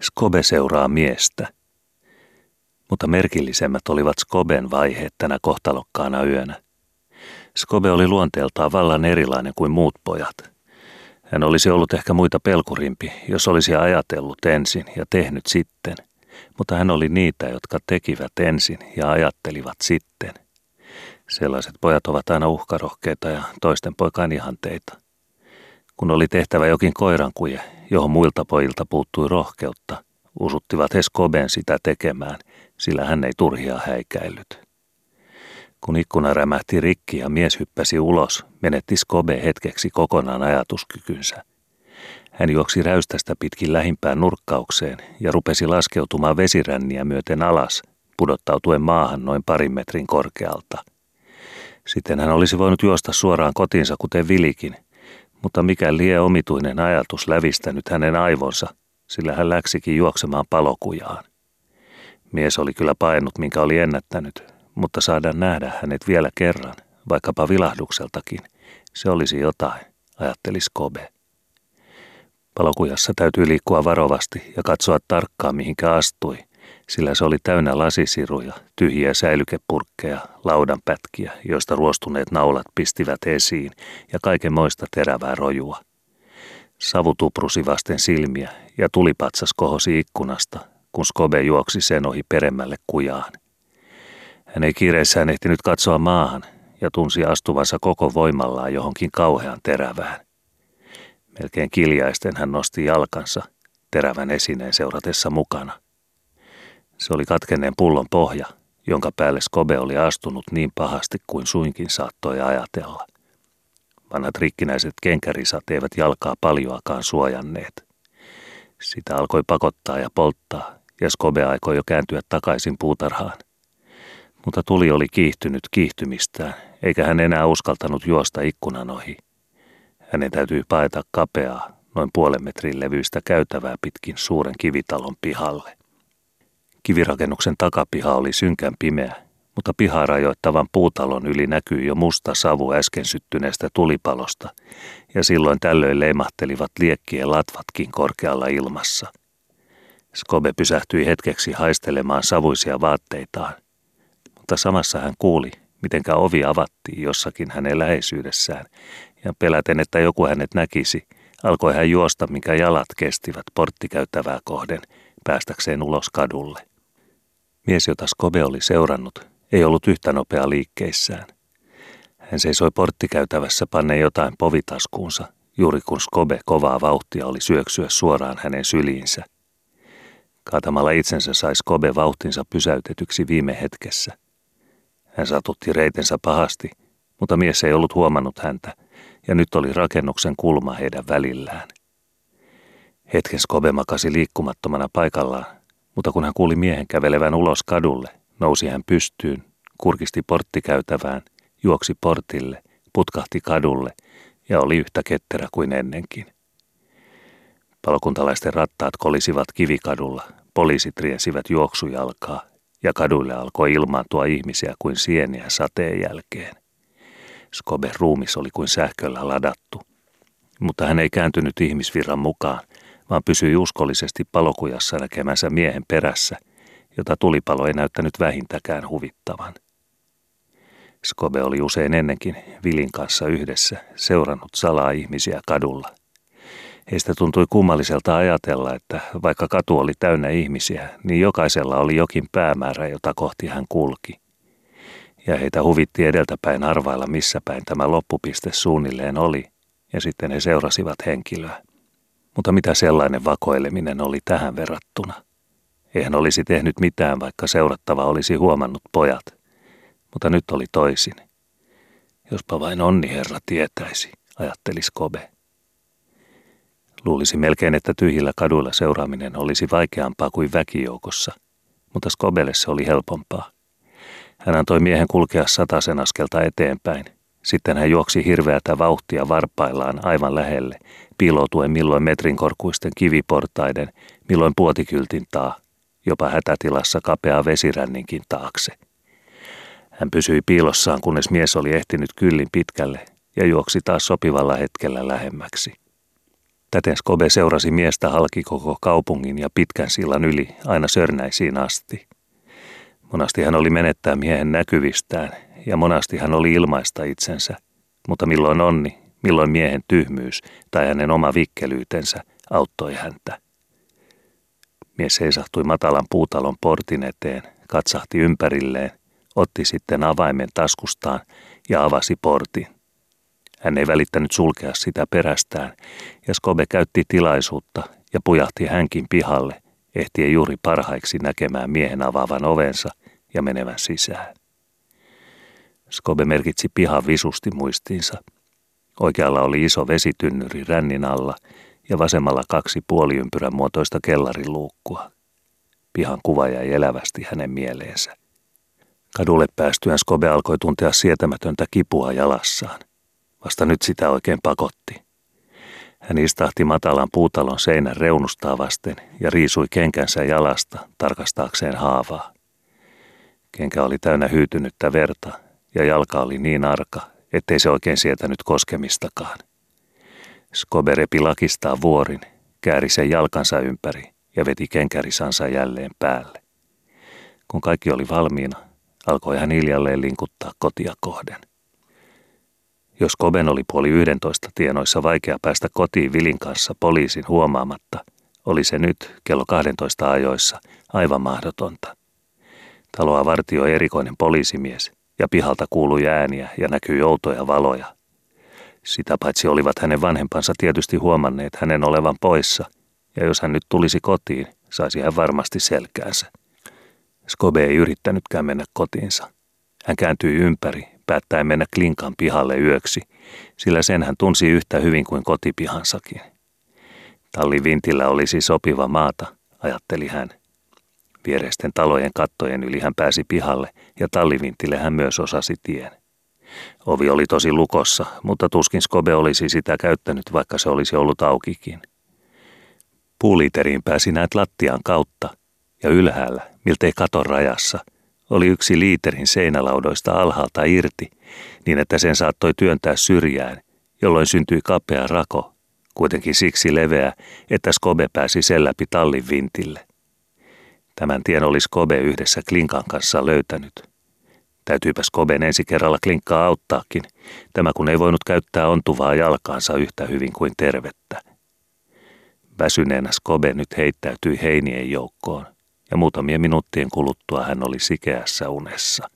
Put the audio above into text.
Skobe seuraa miestä. Mutta merkillisemmät olivat Skoben vaiheet tänä kohtalokkaana yönä. Skobe oli luonteeltaan vallan erilainen kuin muut pojat. Hän olisi ollut ehkä muita pelkurimpi, jos olisi ajatellut ensin ja tehnyt sitten, mutta hän oli niitä, jotka tekivät ensin ja ajattelivat sitten. Sellaiset pojat ovat aina uhkarohkeita ja toisten poikaan ihanteita. Kun oli tehtävä jokin koirankuje, johon muilta pojilta puuttui rohkeutta, usuttivat he Skoben sitä tekemään, sillä hän ei turhia häikäillyt. Kun ikkuna rämähti rikki ja mies hyppäsi ulos, menetti Skobe hetkeksi kokonaan ajatuskykynsä. Hän juoksi räystästä pitkin lähimpään nurkkaukseen ja rupesi laskeutumaan vesiränniä myöten alas, pudottautuen maahan noin parin metrin korkealta. Sitten hän olisi voinut juosta suoraan kotiinsa kuten Vilikin, mutta mikä lie omituinen ajatus lävistänyt hänen aivonsa, sillä hän läksikin juoksemaan palokujaan. Mies oli kyllä painut, minkä oli ennättänyt, mutta saada nähdä hänet vielä kerran, vaikkapa vilahdukseltakin, se olisi jotain, ajatteli Skobe. Palokujassa täytyy liikkua varovasti ja katsoa tarkkaan, mihinkä astui, sillä se oli täynnä lasisiruja, tyhjiä säilykepurkkeja, laudanpätkiä, joista ruostuneet naulat pistivät esiin ja kaiken moista terävää rojua. Savu tuprusi vasten silmiä ja tulipatsas kohosi ikkunasta, kun Skobe juoksi sen ohi peremmälle kujaan. Hän ei kiireissään ehtinyt katsoa maahan ja tunsi astuvansa koko voimallaan johonkin kauhean terävään. Melkein kiljaisten hän nosti jalkansa, terävän esineen seuratessa mukana. Se oli katkenneen pullon pohja, jonka päälle Skobe oli astunut niin pahasti kuin suinkin saattoi ajatella. Vanhat rikkinäiset kenkärisat eivät jalkaa paljoakaan suojanneet. Sitä alkoi pakottaa ja polttaa, ja Skobe aikoi jo kääntyä takaisin puutarhaan – mutta tuli oli kiihtynyt kiihtymistään, eikä hän enää uskaltanut juosta ikkunan ohi. Hänen täytyi paeta kapeaa, noin puolen metrin levyistä käytävää pitkin suuren kivitalon pihalle. Kivirakennuksen takapiha oli synkän pimeä, mutta pihaa rajoittavan puutalon yli näkyi jo musta savu äsken syttyneestä tulipalosta, ja silloin tällöin leimahtelivat liekkien latvatkin korkealla ilmassa. Skobe pysähtyi hetkeksi haistelemaan savuisia vaatteitaan, mutta samassa hän kuuli, mitenkä ovi avattiin jossakin hänen läheisyydessään, ja peläten, että joku hänet näkisi, alkoi hän juosta, mikä jalat kestivät porttikäyttävää kohden, päästäkseen ulos kadulle. Mies, jota Skobe oli seurannut, ei ollut yhtä nopea liikkeissään. Hän seisoi porttikäytävässä panne jotain povitaskuunsa, juuri kun Skobe kovaa vauhtia oli syöksyä suoraan hänen syliinsä. Kaatamalla itsensä sai Skobe vauhtinsa pysäytetyksi viime hetkessä. Hän satutti reitensä pahasti, mutta mies ei ollut huomannut häntä, ja nyt oli rakennuksen kulma heidän välillään. Hetken Skobe makasi liikkumattomana paikallaan, mutta kun hän kuuli miehen kävelevän ulos kadulle, nousi hän pystyyn, kurkisti porttikäytävään, juoksi portille, putkahti kadulle ja oli yhtä ketterä kuin ennenkin. Palokuntalaisten rattaat kolisivat kivikadulla, poliisit riensivät juoksujalkaa ja kaduille alkoi ilmaantua ihmisiä kuin sieniä sateen jälkeen. Skoben ruumis oli kuin sähköllä ladattu, mutta hän ei kääntynyt ihmisvirran mukaan, vaan pysyi uskollisesti palokujassa näkemänsä miehen perässä, jota tulipalo ei näyttänyt vähintäkään huvittavan. Skobe oli usein ennenkin Vilin kanssa yhdessä seurannut salaa ihmisiä kadulla – Heistä tuntui kummalliselta ajatella, että vaikka katu oli täynnä ihmisiä, niin jokaisella oli jokin päämäärä, jota kohti hän kulki. Ja heitä huvitti edeltäpäin arvailla, missä päin tämä loppupiste suunnilleen oli, ja sitten he seurasivat henkilöä. Mutta mitä sellainen vakoileminen oli tähän verrattuna? Eihän olisi tehnyt mitään, vaikka seurattava olisi huomannut pojat. Mutta nyt oli toisin. Jospa vain onni herra tietäisi, ajatteli Skobe. Luulisi melkein, että tyhjillä kaduilla seuraaminen olisi vaikeampaa kuin väkijoukossa, mutta Skobelle se oli helpompaa. Hän antoi miehen kulkea sataisen askelta eteenpäin. Sitten hän juoksi hirveätä vauhtia varpaillaan aivan lähelle, piiloutuen milloin metrin korkuisten kiviportaiden, milloin puotikyltin taa, jopa hätätilassa kapea vesiränninkin taakse. Hän pysyi piilossaan, kunnes mies oli ehtinyt kyllin pitkälle ja juoksi taas sopivalla hetkellä lähemmäksi. Täten Skobe seurasi miestä halki koko kaupungin ja pitkän sillan yli aina Sörnäisiin asti. Monasti hän oli menettää miehen näkyvistään ja monasti hän oli ilmaista itsensä, mutta milloin onni, milloin miehen tyhmyys tai hänen oma vikkelyytensä auttoi häntä. Mies seisahtui matalan puutalon portin eteen, katsahti ympärilleen, otti sitten avaimen taskustaan ja avasi portin. Hän ei välittänyt sulkea sitä perästään, ja Skobe käytti tilaisuutta ja pujahti hänkin pihalle, ehtien juuri parhaiksi näkemään miehen avaavan ovensa ja menevän sisään. Skobe merkitsi pihan visusti muistiinsa. Oikealla oli iso vesitynnyri rännin alla ja vasemmalla kaksi puoliympyrän muotoista kellariluukkua. Pihan kuva jäi elävästi hänen mieleensä. Kadulle päästyään Skobe alkoi tuntea sietämätöntä kipua jalassaan. Vasta nyt sitä oikein pakotti. Hän istahti matalan puutalon seinän reunustaa vasten ja riisui kenkänsä jalasta tarkastaakseen haavaa. Kenkä oli täynnä hyytynyttä verta ja jalka oli niin arka, ettei se oikein sietänyt koskemistakaan. Skobe repi lakistaa vuorin, kääri sen jalkansa ympäri ja veti kenkärisansa jälleen päälle. Kun kaikki oli valmiina, alkoi hän hiljalleen linkuttaa kotia kohden. Jos Koben oli puoli yhdentoista tienoissa vaikea päästä kotiin Vilin kanssa poliisin huomaamatta, oli se nyt kello 12 ajoissa aivan mahdotonta. Taloa vartioi erikoinen poliisimies ja pihalta kuului ääniä ja näkyi outoja valoja. Sitä paitsi olivat hänen vanhempansa tietysti huomanneet hänen olevan poissa, ja jos hän nyt tulisi kotiin, saisi hän varmasti selkäänsä. Skobe ei yrittänytkään mennä kotiinsa. Hän kääntyi ympäri päättäen mennä Klinkan pihalle yöksi, sillä sen hän tunsi yhtä hyvin kuin kotipihansakin. Tallivintillä olisi sopiva maata, ajatteli hän. Viereisten talojen kattojen yli hän pääsi pihalle ja tallivintille hän myös osasi tien. Ovi oli tosi lukossa, mutta tuskin Skobe olisi sitä käyttänyt, vaikka se olisi ollut aukikin. Puuliiteriin pääsi näet lattian kautta, ja ylhäällä, miltei katon rajassa, oli yksi liiterin seinälaudoista alhaalta irti, niin että sen saattoi työntää syrjään, jolloin syntyi kapea rako, kuitenkin siksi leveä, että Skobe pääsi sen läpi tallin vintille. Tämän tien oli Skobe yhdessä Klinkan kanssa löytänyt. Täytyypä Skoben ensi kerralla Klinkkaa auttaakin, tämä kun ei voinut käyttää ontuvaa jalkaansa yhtä hyvin kuin tervettä. Väsyneenä Skobe nyt heittäytyi heinien joukkoon ja muutamien minuuttien kuluttua hän oli sikeässä unessa.